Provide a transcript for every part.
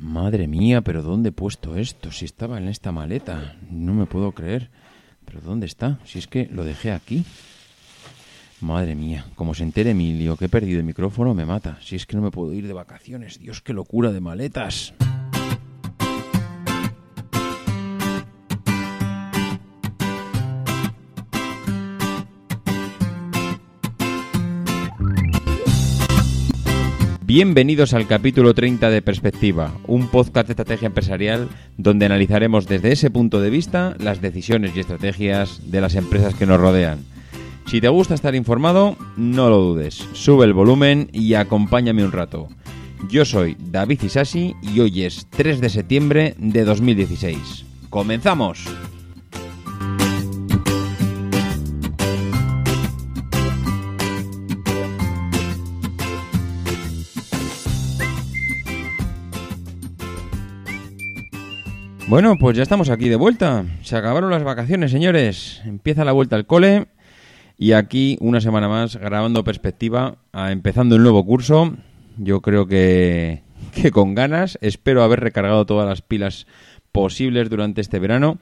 Madre mía, pero ¿dónde he puesto esto? Si estaba en esta maleta. No me puedo creer. ¿Pero dónde está? Si es que lo dejé aquí. Madre mía, como se entere Emilio que he perdido el micrófono, me mata. Si es que no me puedo ir de vacaciones. Dios, qué locura de maletas. Bienvenidos al capítulo 30 de Perspectiva, un podcast de estrategia empresarial donde analizaremos desde ese punto de vista las decisiones y estrategias de las empresas que nos rodean. Si te gusta estar informado, no lo dudes, sube el volumen y acompáñame un rato. Yo soy David Isasi y hoy es 3 de septiembre de 2016. ¡Comenzamos! Bueno, pues ya estamos aquí de vuelta. Se acabaron las vacaciones, señores. Empieza la vuelta al cole y aquí una semana más grabando perspectiva, empezando el nuevo curso. Yo creo que, que con ganas. Espero haber recargado todas las pilas posibles durante este verano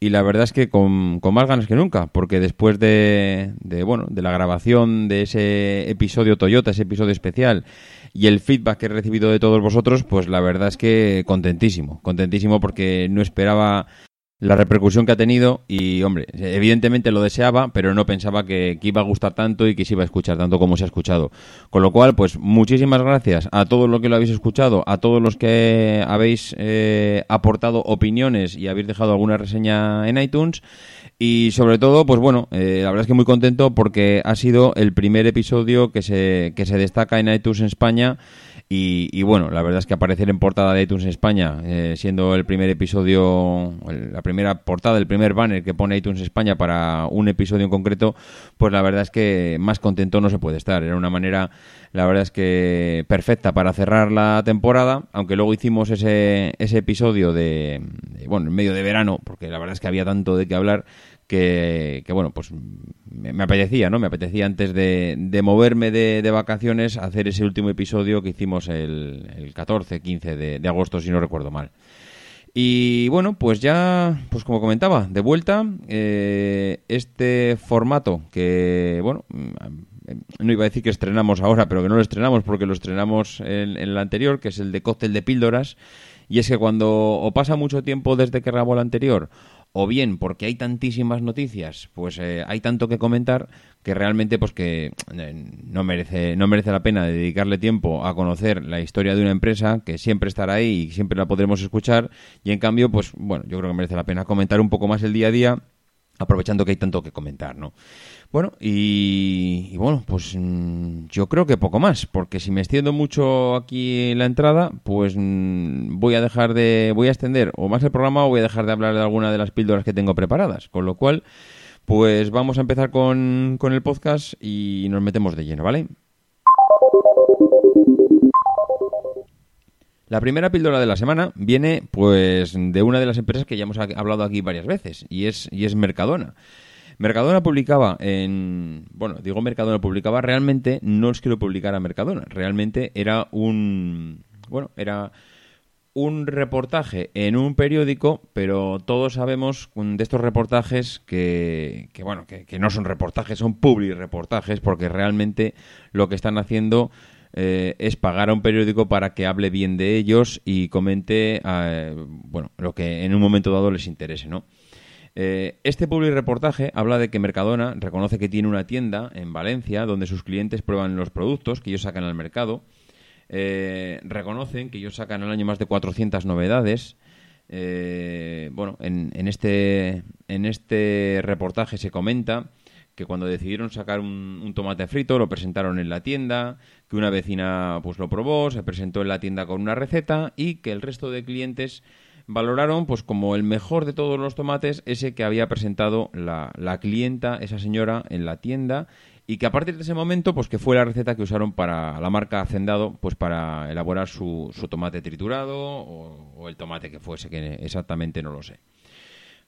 y la verdad es que con, con más ganas que nunca, porque después de, de, bueno, de la grabación de ese episodio Toyota, ese episodio especial y el feedback que he recibido de todos vosotros, pues la verdad es que contentísimo, contentísimo porque no esperaba la repercusión que ha tenido y, hombre, evidentemente lo deseaba, pero no pensaba que, iba a gustar tanto y que se iba a escuchar tanto como se ha escuchado. Con lo cual, pues muchísimas gracias a todos los que lo habéis escuchado, a todos los que habéis eh, aportado opiniones y habéis dejado alguna reseña en iTunes. Y sobre todo, pues bueno, eh, la verdad es que muy contento porque ha sido el primer episodio que se, que se destaca en iTunes en España y, bueno, la verdad es que aparecer en portada de iTunes España, eh, siendo el primer episodio, la primera portada, el primer banner que pone iTunes España para un episodio en concreto, pues la verdad es que más contento no se puede estar. Era una manera, la verdad es que perfecta para cerrar la temporada, aunque luego hicimos ese, ese episodio de, bueno, en medio de verano, porque la verdad es que había tanto de qué hablar que, bueno, pues me, apetecía, ¿no? Me apetecía antes de, de moverme de, de, vacaciones hacer ese último episodio que hicimos el, el 14, 15 de, de, agosto, si no recuerdo mal. Y bueno, pues ya, pues como comentaba, de vuelta, eh, este formato que, bueno, no iba a decir que estrenamos ahora, pero que no lo estrenamos porque lo estrenamos en, en el anterior, que es el de cóctel de píldoras. Y es que cuando o pasa mucho tiempo desde que grabó el anterior, o bien porque hay tantísimas noticias, pues eh, hay tanto que comentar que realmente pues que eh, no merece no merece la pena dedicarle tiempo a conocer la historia de una empresa que siempre estará ahí y siempre la podremos escuchar. Y en cambio pues bueno, yo creo que merece la pena comentar un poco más el día a día aprovechando que hay tanto que comentar, ¿no? Bueno, y, bueno, pues mm, yo creo que poco más, porque si me extiendo mucho aquí en la entrada, pues mm, voy a dejar de, voy a extender o más el programa o voy a dejar de hablar de alguna de las píldoras que tengo preparadas, con lo cual, pues vamos a empezar con, con el podcast y nos metemos de lleno, ¿vale? La primera píldora de la semana viene pues de una de las empresas que ya hemos hablado aquí varias veces y es, y es Mercadona. Mercadona publicaba en... Bueno, digo Mercadona publicaba, realmente no es que lo publicara Mercadona, realmente era un... Bueno, era un reportaje en un periódico, pero todos sabemos de estos reportajes que, bueno, que, no son reportajes, son public reportajes, porque realmente lo que están haciendo eh, es pagar a un periódico para que hable bien de ellos y comente eh, bueno, lo que en un momento dado les interese, ¿no? Eh, este public reportaje habla de que Mercadona reconoce que tiene una tienda en Valencia donde sus clientes prueban los productos que ellos sacan al mercado. reconocen que ellos sacan al año más de 400 novedades. bueno, en, este, en este reportaje se comenta que cuando decidieron sacar un, tomate frito lo presentaron en la tienda, que una vecina pues lo probó, se presentó en la tienda con una receta y que el resto de clientes valoraron pues como el mejor de todos los tomates ese que había presentado la, clienta, esa señora, en la tienda. Y que a partir de ese momento pues que fue la receta que usaron para la marca Hacendado pues para elaborar su, su tomate triturado o, o, el tomate que fuese que exactamente no lo sé.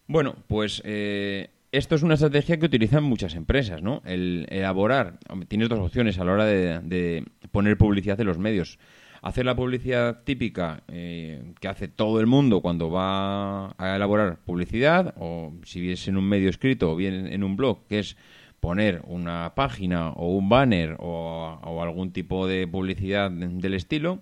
Bueno pues eh, esto es una estrategia que utilizan muchas empresas, ¿no? El elaborar, tienes dos opciones a la hora de, poner publicidad en los medios. Hacer la publicidad típica eh, que hace todo el mundo cuando va a elaborar publicidad, o si es en un medio escrito o bien en un blog, que es poner una página o un banner o, algún tipo de publicidad del estilo,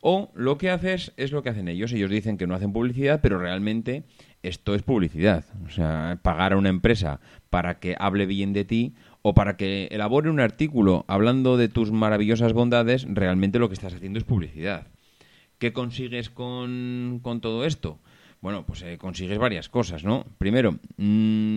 o lo que haces es lo que hacen ellos. Ellos dicen que no hacen publicidad, pero realmente esto es publicidad. O sea, pagar a una empresa para que hable bien de ti o para que elabore un artículo hablando de tus maravillosas bondades, realmente lo que estás haciendo es publicidad. ¿Qué consigues con, todo esto? Bueno, pues eh, consigues varias cosas, ¿no? Primero, mm,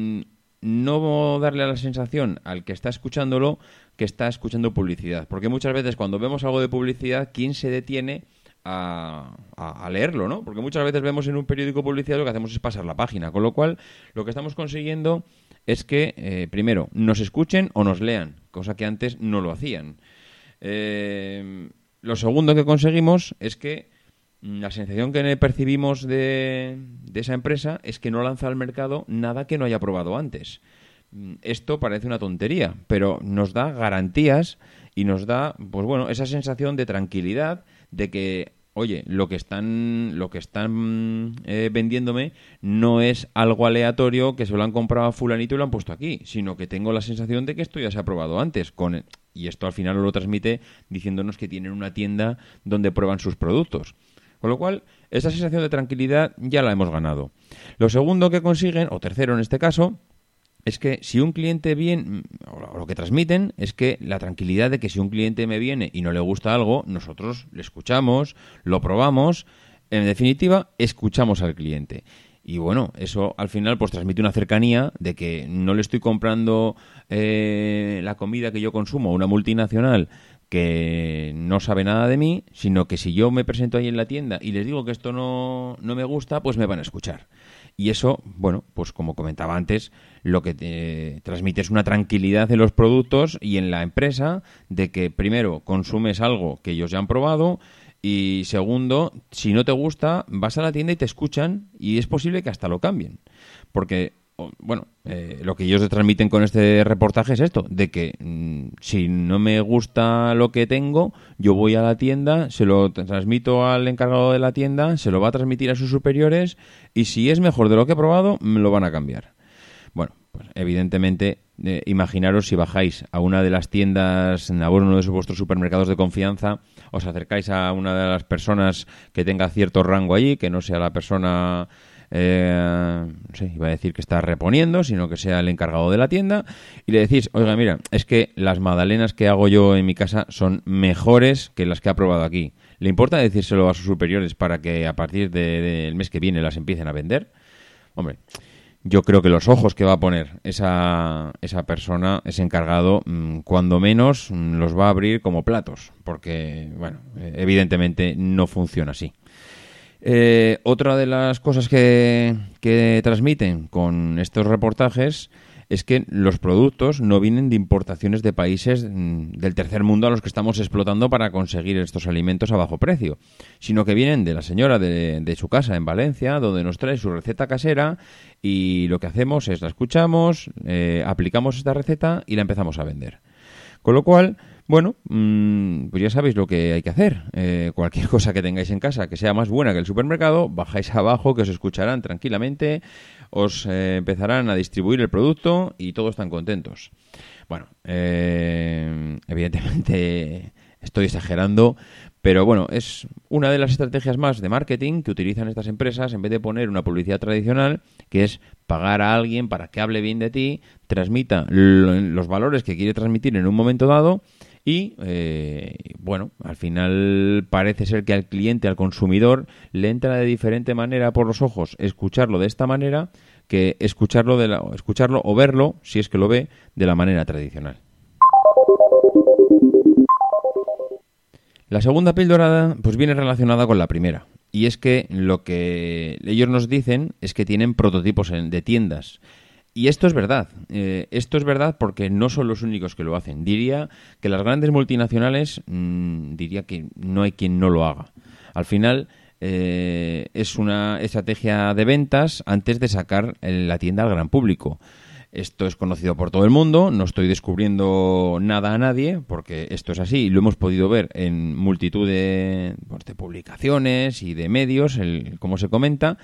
no darle a la sensación al que está escuchándolo que está escuchando publicidad. Porque muchas veces cuando vemos algo de publicidad, ¿quién se detiene a, leerlo, ¿no? Porque muchas veces vemos en un periódico publicidad lo que hacemos es pasar la página, con lo cual lo que estamos consiguiendo es que, eh, primero, nos escuchen o nos lean, cosa que antes no lo hacían. Eh, lo segundo que conseguimos es que la sensación que percibimos de, esa empresa es que no lanza al mercado nada que no haya probado antes. Esto parece una tontería, pero nos da garantías y nos da, pues bueno, esa sensación de tranquilidad de que oye, lo que están, lo que están eh, vendiéndome no es algo aleatorio que se lo han comprado a fulanito y lo han puesto aquí, sino que tengo la sensación de que esto ya se ha probado antes. Con, y esto al final lo transmite diciéndonos que tienen una tienda donde prueban sus productos. Con lo cual, esa sensación de tranquilidad ya la hemos ganado. Lo segundo que consiguen, o tercero en este caso, es que si un cliente viene, o lo que transmiten es que la tranquilidad de que si un cliente me viene y no le gusta algo, nosotros le escuchamos, lo probamos, en definitiva, escuchamos al cliente. Y bueno, eso al final pues transmite una cercanía de que no le estoy comprando eh, la comida que yo consumo a una multinacional que no sabe nada de mí, sino que si yo me presento ahí en la tienda y les digo que esto no, no me gusta, pues me van a escuchar. Y eso, bueno, pues como comentaba antes, lo que te transmite es una tranquilidad en los productos y en la empresa de que primero consumes algo que ellos ya han probado y segundo, si no te gusta, vas a la tienda y te escuchan y es posible que hasta lo cambien. Porque bueno, eh, lo que ellos transmiten con este reportaje es esto, de que mm, si no me gusta lo que tengo, yo voy a la tienda, se lo transmito al encargado de la tienda, se lo va a transmitir a sus superiores y si es mejor de lo que he probado, me lo van a cambiar. Bueno, pues evidentemente, eh, imaginaros si bajáis a una de las tiendas, a uno de vuestros supermercados de confianza, os acercáis a una de las personas que tenga cierto rango allí, que no sea la persona eh, no sé, iba a decir que está reponiendo, sino que sea el encargado de la tienda, y le decís, oiga, mira, es que las magdalenas que hago yo en mi casa son mejores que las que ha probado aquí. ¿Le importa decírselo a sus superiores para que a partir del mes que viene las empiecen a vender? Hombre, yo creo que los ojos que va a poner esa, esa persona, ese encargado, mm, cuando menos mm, los va a abrir como platos, porque, bueno, evidentemente no funciona así. Eh, otra de las cosas que, transmiten con estos reportajes es que los productos no vienen de importaciones de países mm, del tercer mundo a los que estamos explotando para conseguir estos alimentos a bajo precio, sino que vienen de la señora de, su casa en Valencia, donde nos trae su receta casera y lo que hacemos es la escuchamos, eh, aplicamos esta receta y la empezamos a vender. Con lo cual, bueno, mm, pues ya sabéis lo que hay que hacer. Eh, cualquier cosa que tengáis en casa que sea más buena que el supermercado, bajáis abajo, que os escucharán tranquilamente, os eh, empezarán a distribuir el producto y todos están contentos. Bueno, eh, evidentemente estoy exagerando, pero bueno, es una de las estrategias más de marketing que utilizan estas empresas en vez de poner una publicidad tradicional, que es pagar a alguien para que hable bien de ti, transmita los valores que quiere transmitir en un momento dado y eh, bueno, al final parece ser que al cliente, al consumidor, le entra de diferente manera por los ojos escucharlo de esta manera que escucharlo, de la, escucharlo o verlo, si es que lo ve, de la manera tradicional. La segunda píldora pues viene relacionada con la primera. Y es que lo que ellos nos dicen es que tienen prototipos de tiendas y esto es verdad. Eh, esto es verdad porque no son los únicos que lo hacen. Diría que las grandes multinacionales, mm, diría que no hay quien no lo haga. Al final eh, es una estrategia de ventas antes de sacar la tienda al gran público. Esto es conocido por todo el mundo, no estoy descubriendo nada a nadie, porque esto es así y lo hemos podido ver en multitud de, pues, de publicaciones y de medios, el, como se comenta.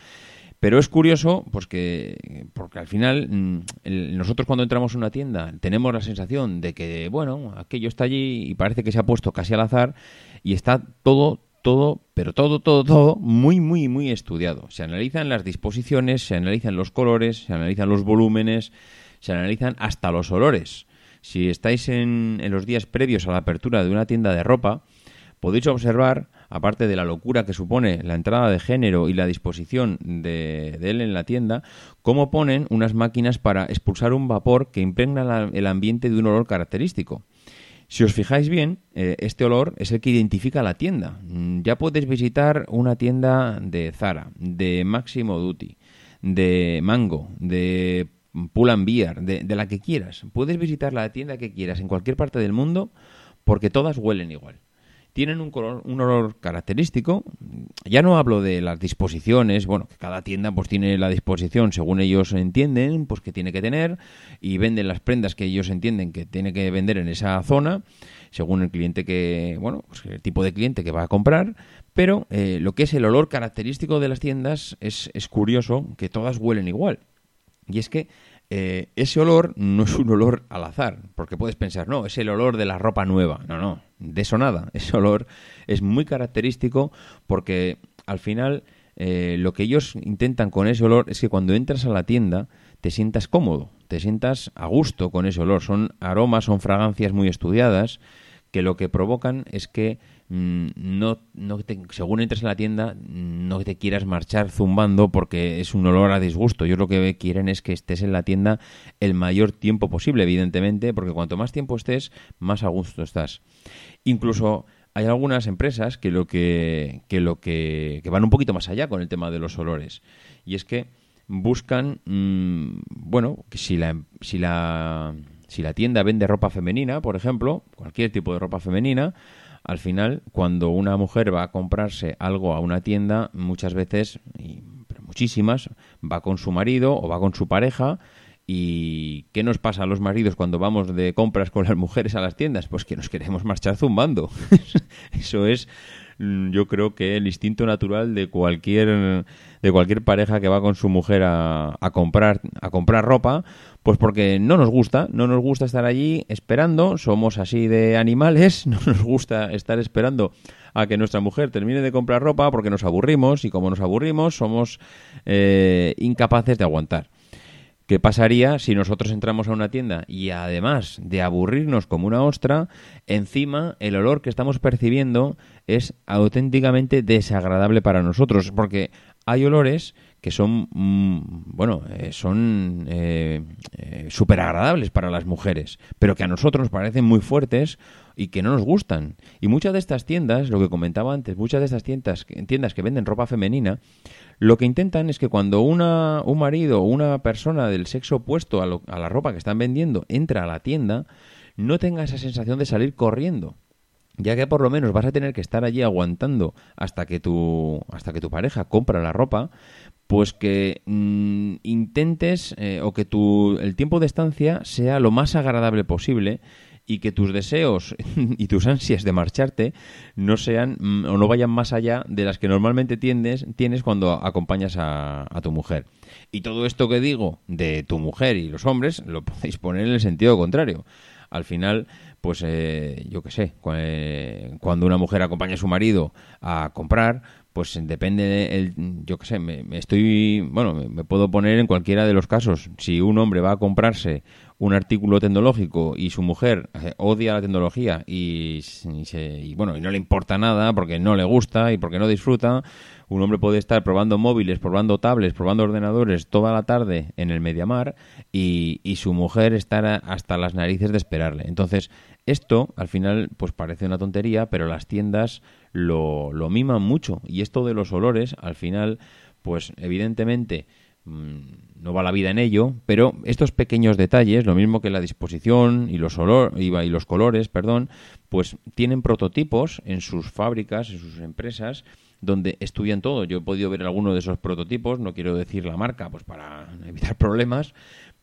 Pero es curioso pues que, porque al final mm, nosotros cuando entramos en una tienda tenemos la sensación de que, bueno, aquello está allí y parece que se ha puesto casi al azar y está todo, todo, pero todo, todo, todo muy, muy, muy estudiado. Se analizan las disposiciones, se analizan los colores, se analizan los volúmenes, se analizan hasta los olores. Si estáis en, en los días previos a la apertura de una tienda de ropa, podéis observar aparte de la locura que supone la entrada de género y la disposición de, él en la tienda, cómo ponen unas máquinas para expulsar un vapor que impregna el ambiente de un olor característico. Si os fijáis bien, eh, este olor es el que identifica la tienda. Mm, ya puedes visitar una tienda de Zara, de Máximo Duty, de Mango, de Pull Beer, de, de la que quieras. Puedes visitar la tienda que quieras en cualquier parte del mundo porque todas huelen igual tienen un, color, un olor característico. Ya no hablo de las disposiciones, bueno, que cada tienda pues tiene la disposición según ellos entienden, pues que tiene que tener y venden las prendas que ellos entienden que tiene que vender en esa zona, según el cliente que, bueno, pues el tipo de cliente que va a comprar, pero eh, lo que es el olor característico de las tiendas es, es curioso que todas huelen igual. Y es que eh, ese olor no es un olor al azar, porque puedes pensar, no, es el olor de la ropa nueva. No, no, de eso nada. Ese olor es muy característico porque al final eh, lo que ellos intentan con ese olor es que cuando entras a la tienda te sientas cómodo, te sientas a gusto con ese olor. Son aromas, son fragancias muy estudiadas que lo que provocan es que mm, no, no según entres en la tienda no te quieras marchar zumbando porque es un olor a disgusto. Ellos lo que quieren es que estés en la tienda el mayor tiempo posible, evidentemente, porque cuanto más tiempo estés, más a gusto estás. Incluso hay algunas empresas que lo que, que lo que, que van un poquito más allá con el tema de los olores. Y es que buscan, mm, bueno, que si la, si la si la tienda vende ropa femenina, por ejemplo, cualquier tipo de ropa femenina, al final, cuando una mujer va a comprarse algo a una tienda, muchas veces, y muchísimas, va con su marido o va con su pareja. ¿Y qué nos pasa a los maridos cuando vamos de compras con las mujeres a las tiendas? Pues que nos queremos marchar zumbando. Eso es Mm, yo creo que el instinto natural de cualquier de cualquier pareja que va con su mujer a, a, comprar a comprar ropa pues porque no nos gusta no nos gusta estar allí esperando. Somos así de animales. No nos gusta estar esperando a que nuestra mujer termine de comprar ropa porque nos aburrimos. Y como nos aburrimos somos eh, incapaces de aguantar. ¿Qué pasaría si nosotros entramos a una tienda y además de aburrirnos como una ostra, encima el olor que estamos percibiendo es auténticamente desagradable para nosotros? Porque hay olores que son, mm, bueno, eh, son eh, eh, súper agradables para las mujeres, pero que a nosotros nos parecen muy fuertes y que no nos gustan. Y muchas de estas tiendas, lo que comentaba antes, muchas de estas tiendas, tiendas que venden ropa femenina, lo que intentan es que cuando una, un marido o una persona del sexo opuesto a, a la ropa que están vendiendo entra a la tienda, no tenga esa sensación de salir corriendo ya que por lo menos vas a tener que estar allí aguantando hasta que tu hasta que tu pareja compra la ropa pues que mm, intentes eh, o que tu el tiempo de estancia sea lo más agradable posible y que tus deseos y tus ansias de marcharte no sean mm, o no vayan más allá de las que normalmente tienes cuando acompañas a, tu mujer. Y todo esto que digo de tu mujer y los hombres lo podéis poner en el sentido contrario. Al final, pues eh, yo qué sé, cuando una mujer acompaña a su marido a comprar, pues depende, el, yo qué sé, me, estoy, bueno, me, puedo poner en cualquiera de los casos. Si un hombre va a comprarse un artículo tecnológico y su mujer eh, odia la tecnología y, y, bueno, y no le importa nada porque no le gusta y porque no disfruta, un hombre puede estar probando móviles, probando tablets, probando ordenadores toda la tarde en el Mediamar y, y su mujer estará hasta las narices de esperarle. Entonces, esto al final pues parece una tontería, pero las tiendas lo, lo miman mucho. Y esto de los olores, al final, pues evidentemente mm, no va la vida en ello, pero estos pequeños detalles, lo mismo que la disposición y los olor, y los colores, perdón, pues tienen prototipos en sus fábricas, en sus empresas, donde estudian todo. Yo he podido ver alguno de esos prototipos, no quiero decir la marca, pues para evitar problemas,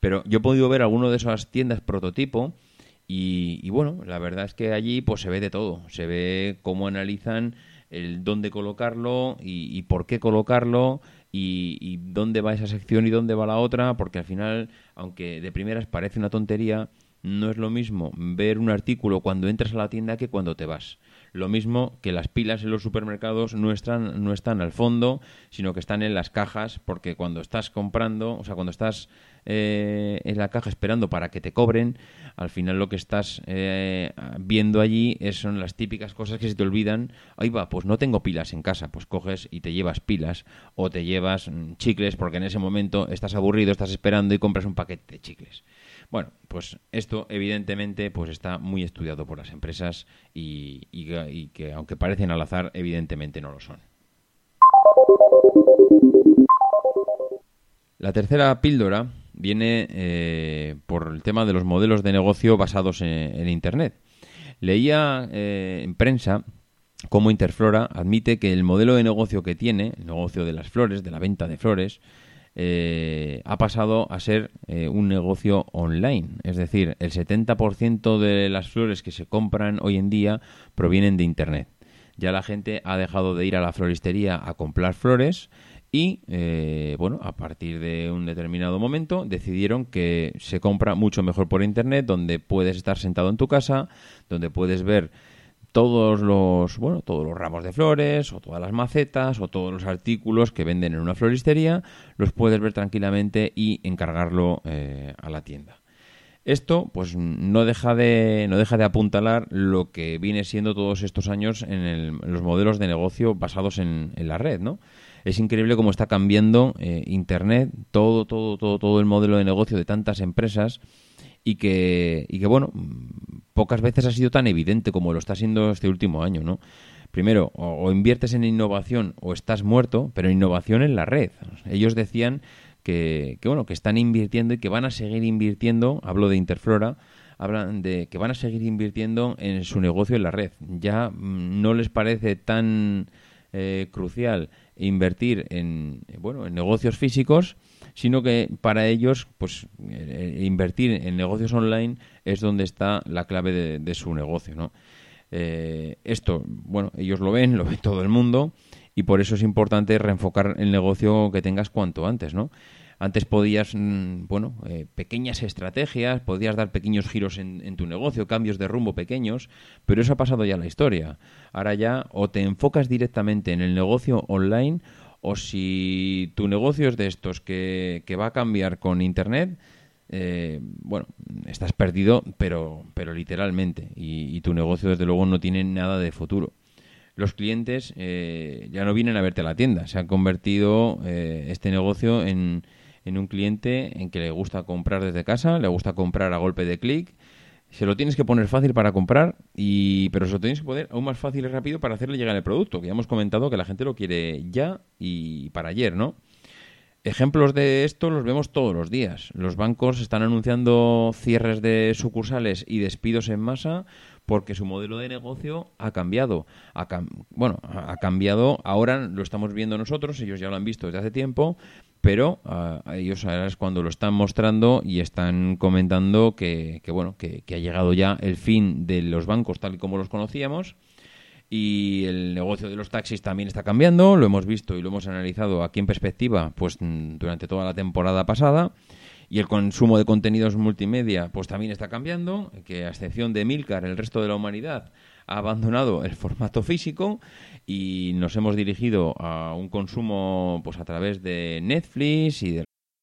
pero yo he podido ver alguno de esas tiendas prototipo y, bueno, la verdad es que allí pues se ve de todo. Se ve cómo analizan el dónde colocarlo y, por qué colocarlo y, dónde va esa sección y dónde va la otra, porque al final, aunque de primeras parece una tontería, no es lo mismo ver un artículo cuando entras a la tienda que cuando te vas. Lo mismo que las pilas en los supermercados no están, no están al fondo, sino que están en las cajas, porque cuando estás comprando, o sea, cuando estás eh, en la caja esperando para que te cobren, al final lo que estás eh, viendo allí son las típicas cosas que se te olvidan. Ahí va, pues no tengo pilas en casa, pues coges y te llevas pilas o te llevas mm, chicles porque en ese momento estás aburrido, estás esperando y compras un paquete de chicles. Bueno, pues esto evidentemente pues está muy estudiado por las empresas y, que aunque parecen al azar, evidentemente no lo son. La tercera píldora viene eh, por el tema de los modelos de negocio basados en, Internet. Leía eh, en prensa cómo Interflora admite que el modelo de negocio que tiene, el negocio de las flores, de la venta de flores, eh, ha pasado a ser un negocio online. Es decir, el 70% de las flores que se compran hoy en día provienen de Internet. Ya la gente ha dejado de ir a la floristería a comprar flores y eh, bueno, a partir de un determinado momento decidieron que se compra mucho mejor por internet, donde puedes estar sentado en tu casa, donde puedes ver todos los bueno, todos los ramos de flores o todas las macetas o todos los artículos que venden en una floristería, los puedes ver tranquilamente y encargarlo eh, a la tienda. Esto, pues, no deja de no deja de apuntalar lo que viene siendo todos estos años en, los modelos de negocio basados en, en la red, ¿no? es increíble cómo está cambiando eh, Internet, todo, todo, todo, todo el modelo de negocio de tantas empresas y que, y que, bueno, pocas veces ha sido tan evidente como lo está siendo este último año, ¿no? Primero, o, inviertes en innovación o estás muerto, pero innovación en la red. Ellos decían que, que, bueno, que están invirtiendo y que van a seguir invirtiendo, hablo de Interflora, hablan de que van a seguir invirtiendo en su negocio en la red. Ya mm, no les parece tan eh, crucial invertir en bueno en negocios físicos sino que para ellos pues eh, invertir en negocios online es donde está la clave de, su negocio no eh, esto bueno ellos lo ven lo ve todo el mundo y por eso es importante reenfocar el negocio que tengas cuanto antes no antes podías, mm, bueno, eh, pequeñas estrategias, podías dar pequeños giros en, tu negocio, cambios de rumbo pequeños, pero eso ha pasado ya a la historia. Ahora ya o te enfocas directamente en el negocio online o si tu negocio es de estos que, va a cambiar con Internet, eh, bueno, estás perdido, pero, pero literalmente, y, tu negocio desde luego no tiene nada de futuro los clientes eh, ya no vienen a verte a la tienda. Se ha convertido este negocio en, en un cliente en que le gusta comprar desde casa, le gusta comprar a golpe de clic. Se lo tienes que poner fácil para comprar, y, pero se lo tienes que poner aún más fácil y rápido para hacerle llegar el producto, que ya hemos comentado que la gente lo quiere ya y para ayer, ¿no? Ejemplos de esto los vemos todos los días. Los bancos están anunciando cierres de sucursales y despidos en masa porque su modelo de negocio ha cambiado. bueno, ha cambiado, ahora lo estamos viendo nosotros, ellos ya lo han visto desde hace tiempo, pero a ellos ahora es cuando lo están mostrando y están comentando que, bueno que, ha llegado ya el fin de los bancos tal y como los conocíamos y el negocio de los taxis también está cambiando. Lo hemos visto y lo hemos analizado aquí en perspectiva pues durante toda la temporada pasada Y el consumo de contenidos multimedia pues también está cambiando, que a excepción de Milcar, el resto de la humanidad abandonado el formato físico y nos hemos dirigido a un consumo pues a través de Netflix y de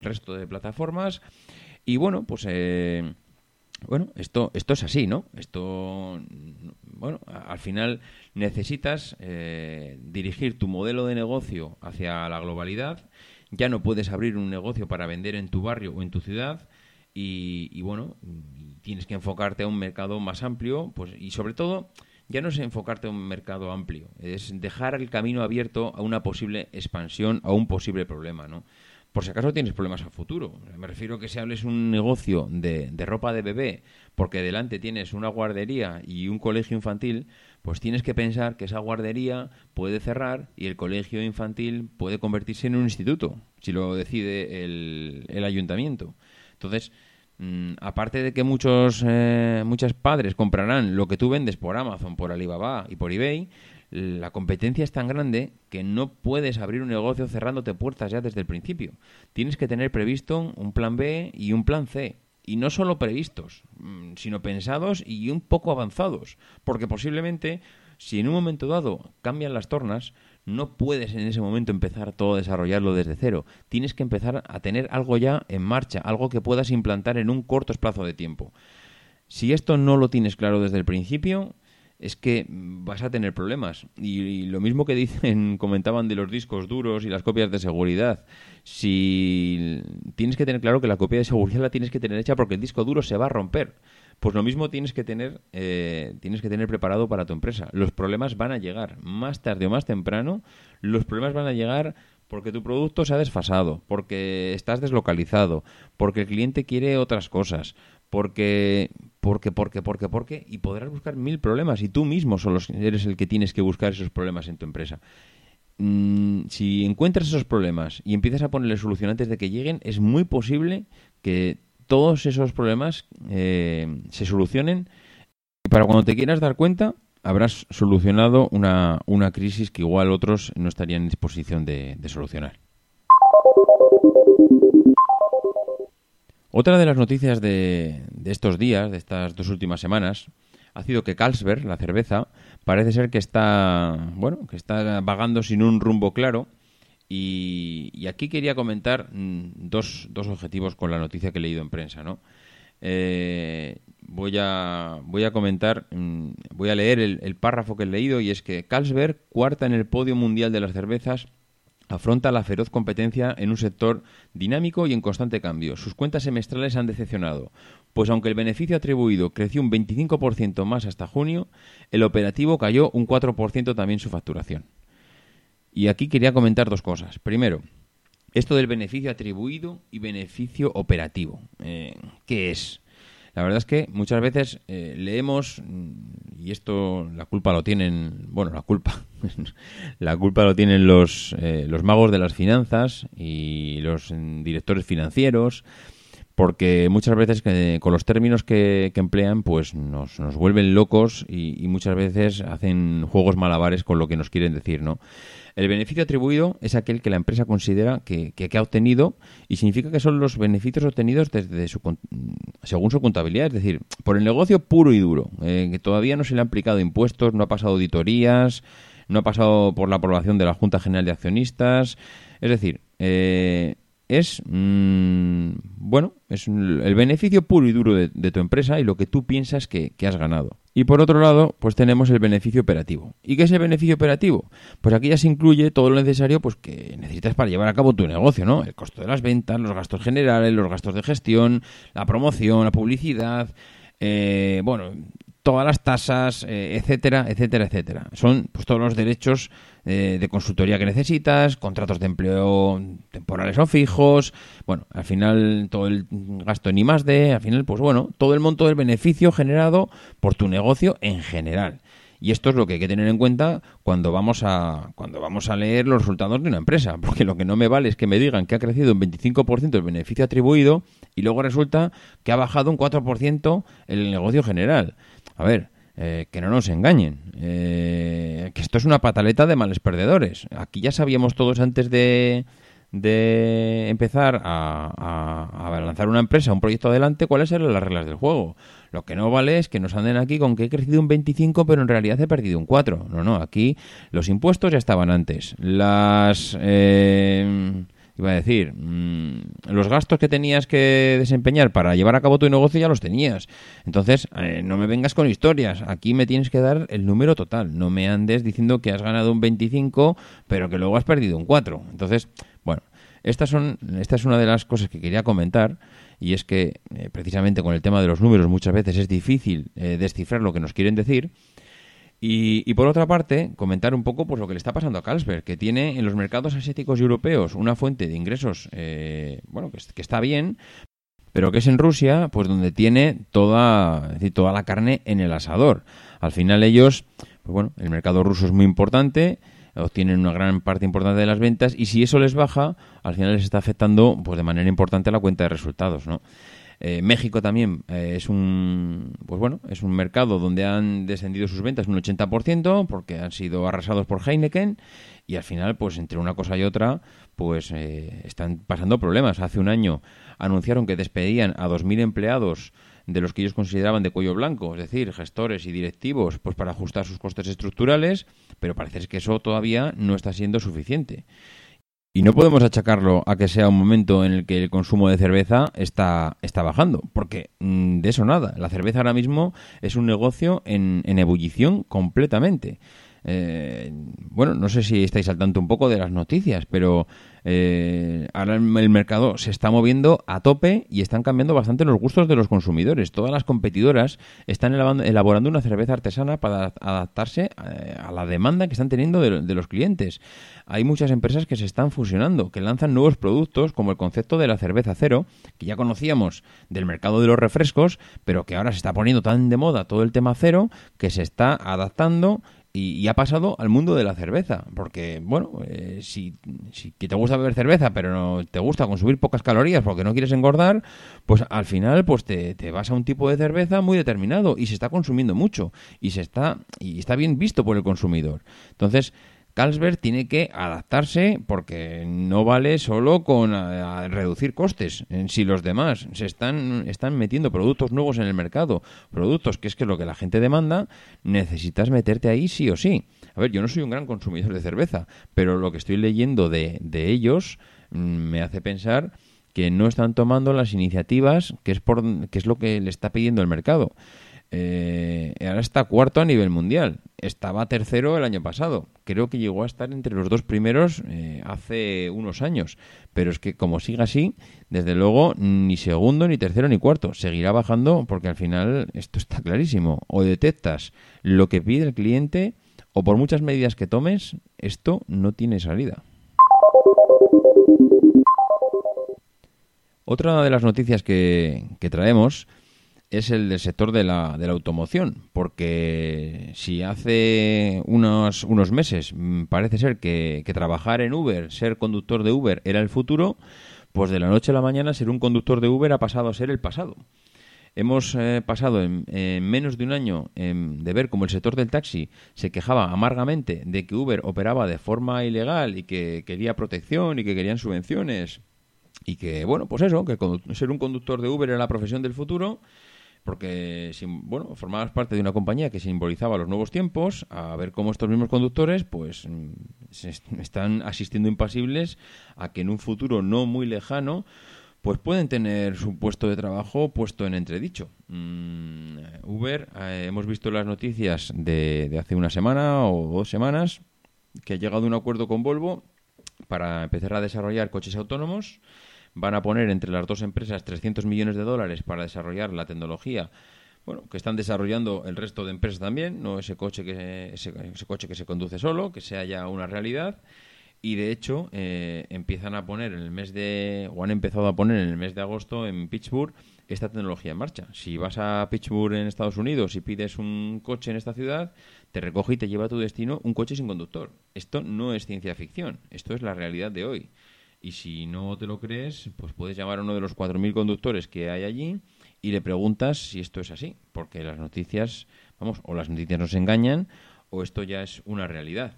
Resto de plataformas. Y bueno, pues eh, bueno, esto, esto es así, ¿no? Esto, bueno, al final necesitas eh, dirigir tu modelo de negocio hacia la globalidad. Ya no puedes abrir un negocio para vender en tu barrio o en tu ciudad. Y, y bueno, tienes que enfocarte a un mercado más amplio, pues, y sobre todo, ya no es enfocarte a un mercado amplio, es dejar el camino abierto a una posible expansión, a un posible problema, ¿no? Por si acaso tienes problemas a futuro. Me refiero a que si hables un negocio de, de, ropa de bebé porque delante tienes una guardería y un colegio infantil, pues tienes que pensar que esa guardería puede cerrar y el colegio infantil puede convertirse en un instituto, si lo decide el, el ayuntamiento. Entonces, mmm, aparte de que muchos, eh, muchos padres comprarán lo que tú vendes por Amazon, por Alibaba y por eBay, la competencia es tan grande que no puedes abrir un negocio cerrándote puertas ya desde el principio. Tienes que tener previsto un plan B y un plan C. Y no solo previstos, mm, sino pensados y un poco avanzados. Porque posiblemente, si en un momento dado cambian las tornas, no puedes en ese momento empezar todo a desarrollarlo desde cero. Tienes que empezar a tener algo ya en marcha, algo que puedas implantar en un corto plazo de tiempo. Si esto no lo tienes claro desde el principio, es que vas a tener problemas. Y, lo mismo que dicen, comentaban de los discos duros y las copias de seguridad. Si tienes que tener claro que la copia de seguridad la tienes que tener hecha porque el disco duro se va a romper. Pues lo mismo tienes que tener, eh, tienes que tener preparado para tu empresa. Los problemas van a llegar más tarde o más temprano. Los problemas van a llegar porque tu producto se ha desfasado, porque estás deslocalizado, porque el cliente quiere otras cosas, porque, porque, porque, porque, porque, y podrás buscar mil problemas y tú mismo solo eres el que tienes que buscar esos problemas en tu empresa. Mm, si encuentras esos problemas y empiezas a ponerle solución antes de que lleguen, es muy posible que todos esos problemas eh, se solucionen y para cuando te quieras dar cuenta habrás solucionado una, una crisis que igual otros no estarían en disposición de, de solucionar. Otra de las noticias de, estos días, de estas dos últimas semanas, ha sido que Carlsberg, la cerveza, parece ser que está, bueno, que está vagando sin un rumbo claro. Y, y aquí quería comentar mm, dos, dos, objetivos con la noticia que he leído en prensa, ¿no? Eh, voy a voy a comentar, mm, voy a leer el, el párrafo que he leído y es que Carlsberg cuarta en el podio mundial de las cervezas afronta la feroz competencia en un sector dinámico y en constante cambio. Sus cuentas semestrales han decepcionado, pues aunque el beneficio atribuido creció un 25% más hasta junio, el operativo cayó un 4% también su facturación. Y aquí quería comentar dos cosas. Primero, esto del beneficio atribuido y beneficio operativo. Eh, ¿Qué es? La verdad es que muchas veces eh, leemos, mm, y esto la culpa lo tienen, bueno, la culpa, la culpa lo tienen los, eh, los magos de las finanzas y los mm, directores financieros, porque muchas veces con los términos que, emplean pues nos, nos vuelven locos y, y, muchas veces hacen juegos malabares con lo que nos quieren decir, ¿no? El beneficio atribuido es aquel que la empresa considera que, ha obtenido y significa que son los beneficios obtenidos desde su, según su contabilidad, es decir, por el negocio puro y duro, eh, que todavía no se le han aplicado impuestos, no ha pasado auditorías, no ha pasado por la aprobación de la Junta General de Accionistas, es decir, eh, es mm, bueno es el beneficio puro y duro de, tu empresa y lo que tú piensas que, has ganado. Y por otro lado pues tenemos el beneficio operativo. Y qué es el beneficio operativo pues aquí ya se incluye todo lo necesario pues que necesitas para llevar a cabo tu negocio no el costo de las ventas los gastos generales los gastos de gestión la promoción la publicidad eh, bueno todas las tasas, eh, etcétera, etcétera, etcétera. Son pues, todos los derechos eh, de consultoría que necesitas, contratos de empleo temporales o fijos, bueno, al final todo el gasto en más D, al final, pues bueno, todo el monto del beneficio generado por tu negocio en general. Y esto es lo que hay que tener en cuenta cuando vamos a cuando vamos a leer los resultados de una empresa, porque lo que no me vale es que me digan que ha crecido un 25% el beneficio atribuido y luego resulta que ha bajado un 4% el negocio general. A ver, eh, que no nos engañen, eh, que esto es una pataleta de males perdedores. Aquí ya sabíamos todos antes de, de empezar a, a, lanzar una empresa, un proyecto adelante, cuáles eran las reglas del juego. Lo que no vale es que nos anden aquí con que he crecido un 25, pero en realidad he perdido un 4. No, no, aquí los impuestos ya estaban antes. Las... Eh, iba a decir, mm, los gastos que tenías que desempeñar para llevar a cabo tu negocio ya los tenías. Entonces, eh, no me vengas con historias. Aquí me tienes que dar el número total. No me andes diciendo que has ganado un 25, pero que luego has perdido un 4. Entonces, bueno, estas son, esta es una de las cosas que quería comentar y es que eh, precisamente con el tema de los números muchas veces es difícil eh, descifrar lo que nos quieren decir. Y, por otra parte, comentar un poco pues, lo que le está pasando a Carlsberg, que tiene en los mercados asiáticos y europeos una fuente de ingresos eh, bueno, que, está bien, pero que es en Rusia, pues donde tiene toda, decir, toda la carne en el asador. Al final ellos, pues bueno, el mercado ruso es muy importante, obtienen una gran parte importante de las ventas y si eso les baja, al final les está afectando pues de manera importante la cuenta de resultados, ¿no? Eh, México también eh, es un pues bueno es un mercado donde han descendido sus ventas un 80% porque han sido arrasados por Heineken y al final pues entre una cosa y otra pues eh, están pasando problemas hace un año anunciaron que despedían a 2.000 empleados de los que ellos consideraban de cuello blanco, es decir, gestores y directivos, pues para ajustar sus costes estructurales, pero parece que eso todavía no está siendo suficiente. Y no podemos achacarlo a que sea un momento en el que el consumo de cerveza está, está bajando, porque mm, de eso nada. La cerveza ahora mismo es un negocio en, en ebullición completamente. Eh, bueno, no sé si estáis al tanto un poco de las noticias, pero eh, ahora el mercado se está moviendo a tope y están cambiando bastante los gustos de los consumidores. Todas las competidoras están elaborando una cerveza artesana para adaptarse eh, a la demanda que están teniendo de, los clientes. Hay muchas empresas que se están fusionando, que lanzan nuevos productos como el concepto de la cerveza cero, que ya conocíamos del mercado de los refrescos, pero que ahora se está poniendo tan de moda todo el tema cero que se está adaptando y, ha pasado al mundo de la cerveza, porque, bueno, eh, si, si te gusta beber cerveza, pero no te gusta consumir pocas calorías porque no quieres engordar, pues al final pues te, te, vas a un tipo de cerveza muy determinado y se está consumiendo mucho y se está y está bien visto por el consumidor. Entonces, Carlsberg tiene que adaptarse porque no vale solo con reducir costes. Si los demás se están, están metiendo productos nuevos en el mercado, productos que es que lo que la gente demanda, necesitas meterte ahí sí o sí. A ver, yo no soy un gran consumidor de cerveza, pero lo que estoy leyendo de, de ellos mm, me hace pensar que no están tomando las iniciativas que es, por, que es lo que le está pidiendo el mercado. Eh, ahora está cuarto a nivel mundial. Estaba tercero el año pasado. Creo que llegó a estar entre los dos primeros eh, hace unos años. Pero es que como siga así, desde luego ni segundo, ni tercero, ni cuarto. Seguirá bajando porque al final esto está clarísimo. O detectas lo que pide el cliente o por muchas medidas que tomes, esto no tiene salida. Otra de las noticias que, que traemos es el del sector de la, de la automoción, porque si hace unos, unos meses mm, parece ser que, trabajar en Uber, ser conductor de Uber era el futuro, pues de la noche a la mañana ser un conductor de Uber ha pasado a ser el pasado. Hemos eh, pasado en, menos de un año de ver cómo el sector del taxi se quejaba amargamente de que Uber operaba de forma ilegal y que quería protección y que querían subvenciones y que, bueno, pues eso, que ser un conductor de Uber era la profesión del futuro porque bueno, formabas parte de una compañía que simbolizaba los nuevos tiempos, a ver cómo estos mismos conductores pues mm, se están asistiendo impasibles a que en un futuro no muy lejano pues pueden tener su puesto de trabajo puesto en entredicho. Mm, Uber, eh, hemos visto las noticias de, de hace una semana o dos semanas que ha llegado a un acuerdo con Volvo para empezar a desarrollar coches autónomos van a poner entre las dos empresas 300 millones de dólares para desarrollar la tecnología bueno, que están desarrollando el resto de empresas también, no ese coche que ese, coche que se conduce solo, que sea ya una realidad. Y de hecho eh, empiezan a poner en el mes de o han empezado a poner en el mes de agosto en Pittsburgh esta tecnología en marcha. Si vas a Pittsburgh en Estados Unidos y pides un coche en esta ciudad, te recoge y te lleva a tu destino un coche sin conductor. Esto no es ciencia ficción, esto es la realidad de hoy. Y si no te lo crees, pues puedes llamar a uno de los 4.000 conductores que hay allí y le preguntas si esto es así. Porque las noticias, vamos, o las noticias nos engañan o esto ya es una realidad.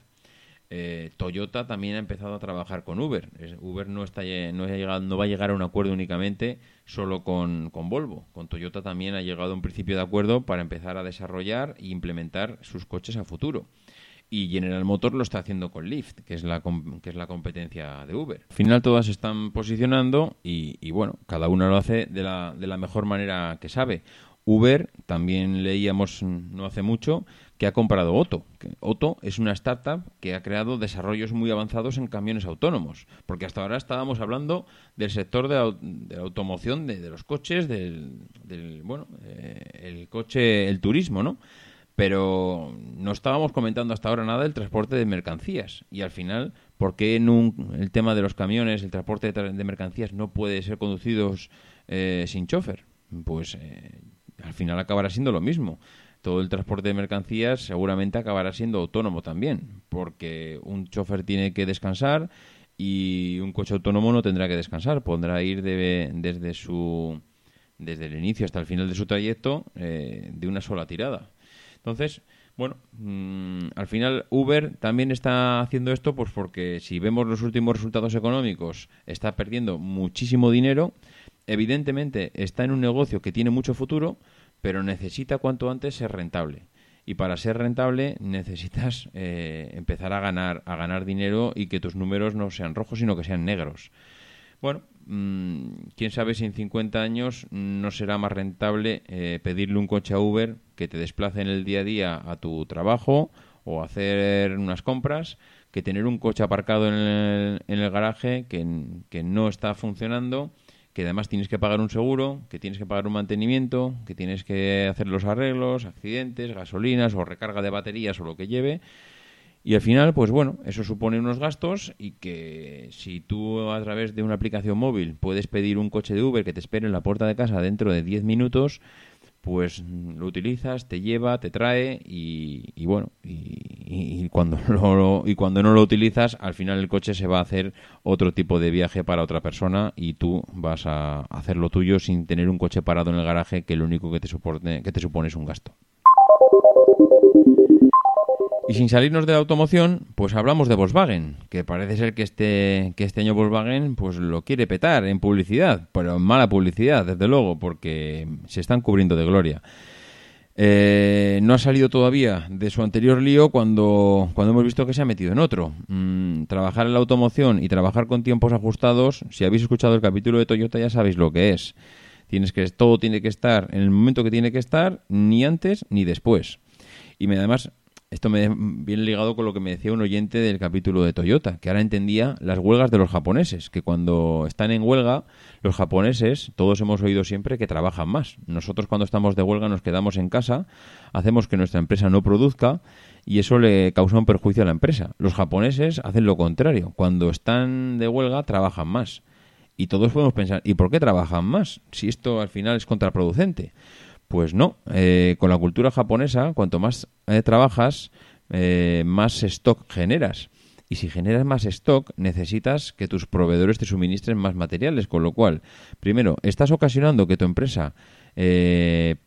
Eh, Toyota también ha empezado a trabajar con Uber. Uber no, está, no, llegado, no va a llegar a un acuerdo únicamente solo con, con, Volvo. Con Toyota también ha llegado a un principio de acuerdo para empezar a desarrollar e implementar sus coches a futuro y General Motors lo está haciendo con Lyft, que es la, que es la competencia de Uber. Al final todas se están posicionando y, bueno, cada una lo hace de la, de la mejor manera que sabe. Uber, también leíamos no hace mucho, que ha comprado Otto. Otto es una startup que ha creado desarrollos muy avanzados en camiones autónomos, porque hasta ahora estábamos hablando del sector de, la automoción, de, los coches, del, bueno, eh, el coche, el turismo, ¿no? Pero no estábamos comentando hasta ahora nada del transporte de mercancías. Y al final, ¿por qué en el tema de los camiones, el transporte de, mercancías no puede ser conducidos eh, sin chofer? Pues eh, al final acabará siendo lo mismo. Todo el transporte de mercancías seguramente acabará siendo autónomo también, porque un chofer tiene que descansar y un coche autónomo no tendrá que descansar, podrá ir desde su desde el inicio hasta el final de su trayecto eh, de una sola tirada. Entonces, bueno, mm, al final Uber también está haciendo esto pues porque si vemos los últimos resultados económicos está perdiendo muchísimo dinero, evidentemente está en un negocio que tiene mucho futuro, pero necesita cuanto antes ser rentable. Y para ser rentable necesitas eh, empezar a ganar, a ganar dinero y que tus números no sean rojos, sino que sean negros. Bueno, Mm, quién sabe si en 50 años no será más rentable eh, pedirle un coche a Uber que te desplace en el día a día a tu trabajo o hacer unas compras que tener un coche aparcado en el, en el garaje que, que no está funcionando que además tienes que pagar un seguro, que tienes que pagar un mantenimiento, que tienes que hacer los arreglos, accidentes, gasolinas o recarga de baterías o lo que lleve y al final, pues bueno, eso supone unos gastos y que si tú a través de una aplicación móvil puedes pedir un coche de Uber que te espere en la puerta de casa dentro de 10 minutos, pues lo utilizas, te lleva, te trae y, bueno, y, cuando y cuando no lo utilizas, al final el coche se va a hacer otro tipo de viaje para otra persona y tú vas a hacer lo tuyo sin tener un coche parado en el garaje que lo único que te, soporte, que te supone es un gasto. Y sin salirnos de la automoción, pues hablamos de Volkswagen, que parece ser que este, que este año Volkswagen pues lo quiere petar en publicidad, pero en mala publicidad, desde luego, porque se están cubriendo de gloria. Eh, no ha salido todavía de su anterior lío cuando, cuando hemos visto que se ha metido en otro. Mm, trabajar en la automoción y trabajar con tiempos ajustados, si habéis escuchado el capítulo de Toyota ya sabéis lo que es Tienes que, todo tiene que estar en el momento que tiene que estar, ni antes ni después. Y me, además, esto me viene ligado con lo que me decía un oyente del capítulo de Toyota, que ahora entendía las huelgas de los japoneses, que cuando están en huelga, los japoneses, todos hemos oído siempre que trabajan más. Nosotros cuando estamos de huelga nos quedamos en casa, hacemos que nuestra empresa no produzca y eso le causa un perjuicio a la empresa. Los japoneses hacen lo contrario, cuando están de huelga trabajan más. Y todos podemos pensar, ¿y por qué trabajan más? Si esto al final es contraproducente. Pues no, eh, con la cultura japonesa, cuanto más eh, trabajas, eh, más stock generas. Y si generas más stock, necesitas que tus proveedores te suministren más materiales, con lo cual, primero, estás ocasionando que tu empresa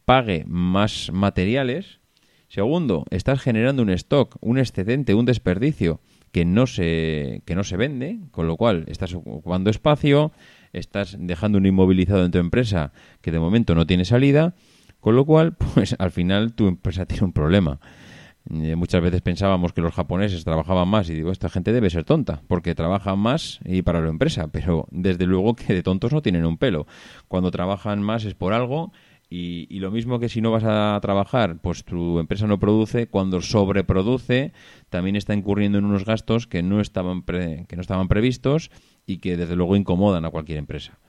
pague más materiales. Segundo, estás generando un stock, un excedente, un desperdicio que no se, que no se vende, con lo cual estás ocupando espacio, estás dejando un inmovilizado en tu empresa que de momento no tiene salida con lo cual, pues al final tu empresa tiene un problema. Eh, muchas veces pensábamos que los japoneses trabajaban más y digo, esta gente debe ser tonta, porque trabajan más y para la empresa, pero desde luego que de tontos no tienen un pelo. Cuando trabajan más es por algo y, lo mismo que si no vas a trabajar, pues tu empresa no produce, cuando sobreproduce también está incurriendo en unos gastos que no estaban, que no estaban previstos y que desde luego incomodan a cualquier empresa.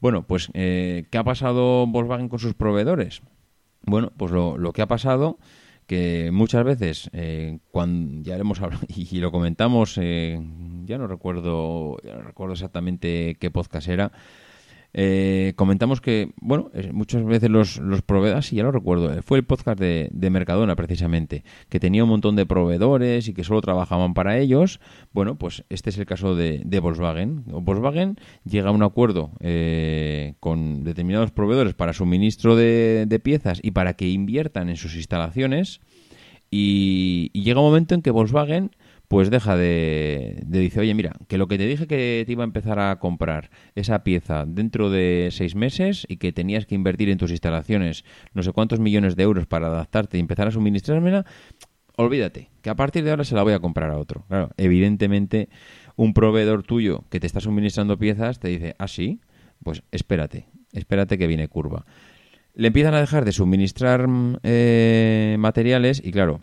Bueno, pues eh, ¿qué ha pasado Volkswagen con sus proveedores? Bueno, pues lo, lo que ha pasado que muchas veces eh, cuando ya hemos hablado y, lo comentamos eh, ya no recuerdo ya no recuerdo exactamente qué podcast era eh, comentamos que, bueno, muchas veces los, los proveedores, sí, ya lo recuerdo, eh, fue el podcast de, de, Mercadona precisamente, que tenía un montón de proveedores y que solo trabajaban para ellos. Bueno, pues este es el caso de, de Volkswagen. Volkswagen llega a un acuerdo eh, con determinados proveedores para suministro de, de piezas y para que inviertan en sus instalaciones. Y, y, llega un momento en que Volkswagen pues deja de, de decir, oye, mira, que lo que te dije que te iba a empezar a comprar esa pieza dentro de seis meses y que tenías que invertir en tus instalaciones no sé cuántos millones de euros para adaptarte y empezar a suministrármela, olvídate, que a partir de ahora se la voy a comprar a otro. Claro, evidentemente un proveedor tuyo que te está suministrando piezas te dice, ah, sí, pues espérate, espérate que viene curva. Le empiezan a dejar de suministrar eh, materiales y claro,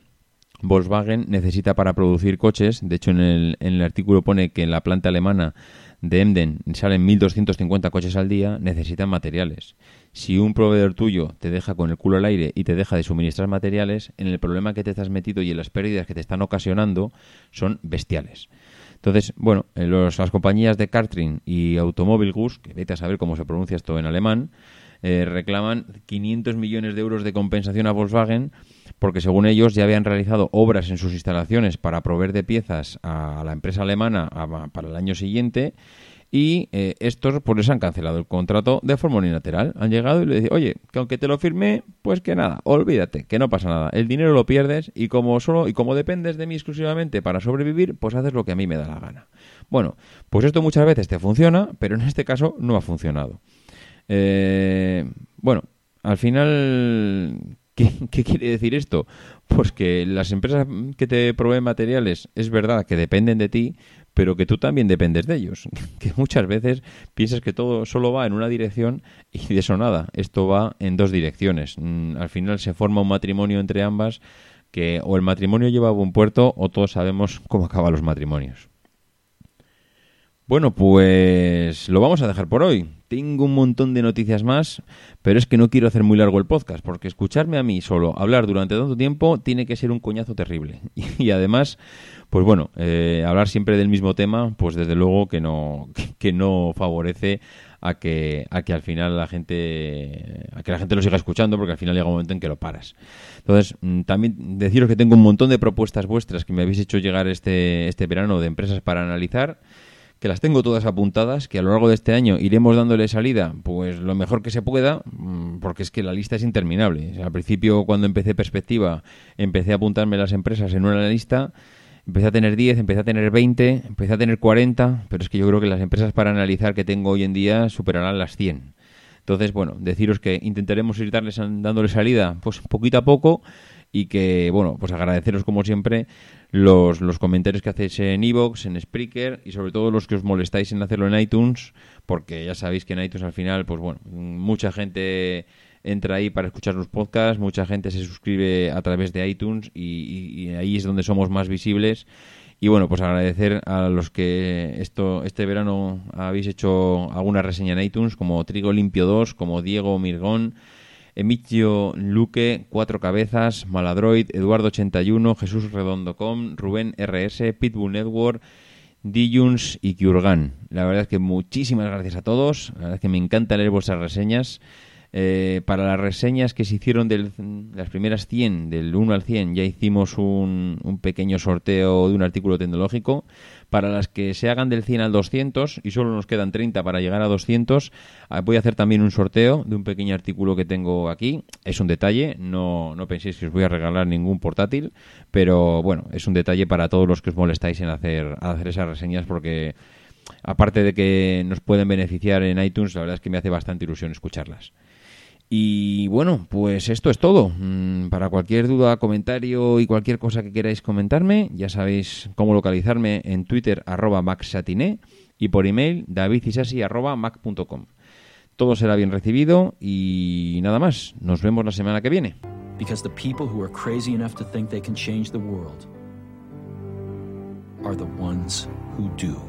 Volkswagen necesita para producir coches, de hecho en el, artículo pone que en la planta alemana de Emden salen 1.250 coches al día, necesitan materiales. Si un proveedor tuyo te deja con el culo al aire y te deja de suministrar materiales, en el problema que te estás metido y en las pérdidas que te están ocasionando son bestiales. Entonces, bueno, eh, los, las compañías de Cartrin y Automobilgus, que vete a saber cómo se pronuncia esto en alemán, eh, reclaman 500 millones de euros de compensación a Volkswagen porque según ellos ya habían realizado obras en sus instalaciones para proveer de piezas a la empresa alemana para el año siguiente y eh, estos pues les han cancelado el contrato de forma unilateral. Han llegado y le dicen, oye, que aunque te lo firme, pues que nada, olvídate, que no pasa nada. El dinero lo pierdes y como solo y como dependes de mí exclusivamente para sobrevivir, pues haces lo que a mí me da la gana. Bueno, pues esto muchas veces te funciona, pero en este caso no ha funcionado. Eh, bueno, al final, ¿Qué, quiere decir esto? Pues que las empresas que te proveen materiales es verdad que dependen de ti, pero que tú también dependes de ellos. Que muchas veces piensas que todo solo va en una dirección y de eso nada. Esto va en dos direcciones. Mm, al final se forma un matrimonio entre ambas que o el matrimonio lleva a buen puerto o todos sabemos cómo acaban los matrimonios. Bueno, pues lo vamos a dejar por hoy. Tengo un montón de noticias más, pero es que no quiero hacer muy largo el podcast, porque escucharme a mí solo hablar durante tanto tiempo tiene que ser un coñazo terrible. Y, además, pues bueno, eh, hablar siempre del mismo tema, pues desde luego que no, que no favorece a que, a que al final la gente, a que la gente lo siga escuchando, porque al final llega un momento en que lo paras. Entonces, mm, también deciros que tengo un montón de propuestas vuestras que me habéis hecho llegar este, este verano de empresas para analizar que las tengo todas apuntadas, que a lo largo de este año iremos dándole salida, pues lo mejor que se pueda, mm, porque es que la lista es interminable. al principio, cuando empecé perspectiva, empecé a apuntarme las empresas en una lista, empecé a tener 10, empecé a tener 20, empecé a tener 40, pero es que yo creo que las empresas para analizar que tengo hoy en día superarán las 100. Entonces, bueno, deciros que intentaremos ir darles, dándole salida, pues poquito a poco y que, bueno, pues agradeceros como siempre los, los comentarios que hacéis en Evox, en Spreaker y sobre todo los que os molestáis en hacerlo en iTunes, porque ya sabéis que en iTunes al final, pues bueno, mucha gente entra ahí para escuchar los podcasts, mucha gente se suscribe a través de iTunes y, ahí es donde somos más visibles. Y bueno, pues agradecer a los que esto este verano habéis hecho alguna reseña en iTunes, como Trigo Limpio 2, como Diego Mirgón, Emilio Luque, Cuatro Cabezas, Maladroid, Eduardo81, Jesús Redondocom, Rubén RS, Pitbull Network, Dijuns y Kiurgan. La verdad es que muchísimas gracias a todos. La verdad es que me encanta leer vuestras reseñas. Eh, para las reseñas que se hicieron de las primeras 100, del 1 al 100, ya hicimos un, un, pequeño sorteo de un artículo tecnológico. Para las que se hagan del 100 al 200, y solo nos quedan 30 para llegar a 200, ah, voy a hacer también un sorteo de un pequeño artículo que tengo aquí. Es un detalle, no, no penséis que os voy a regalar ningún portátil, pero bueno, es un detalle para todos los que os molestáis en hacer, hacer esas reseñas porque aparte de que nos pueden beneficiar en iTunes, la verdad es que me hace bastante ilusión escucharlas. Y bueno, pues esto es todo. Mm, para cualquier duda, comentario y cualquier cosa que queráis comentarme, ya sabéis cómo localizarme en Twitter arroba maxsatiné y por email davidisasi. Todo será bien recibido y nada más. Nos vemos la semana que viene. Because the people who are crazy enough to think they can change the world are the ones who do.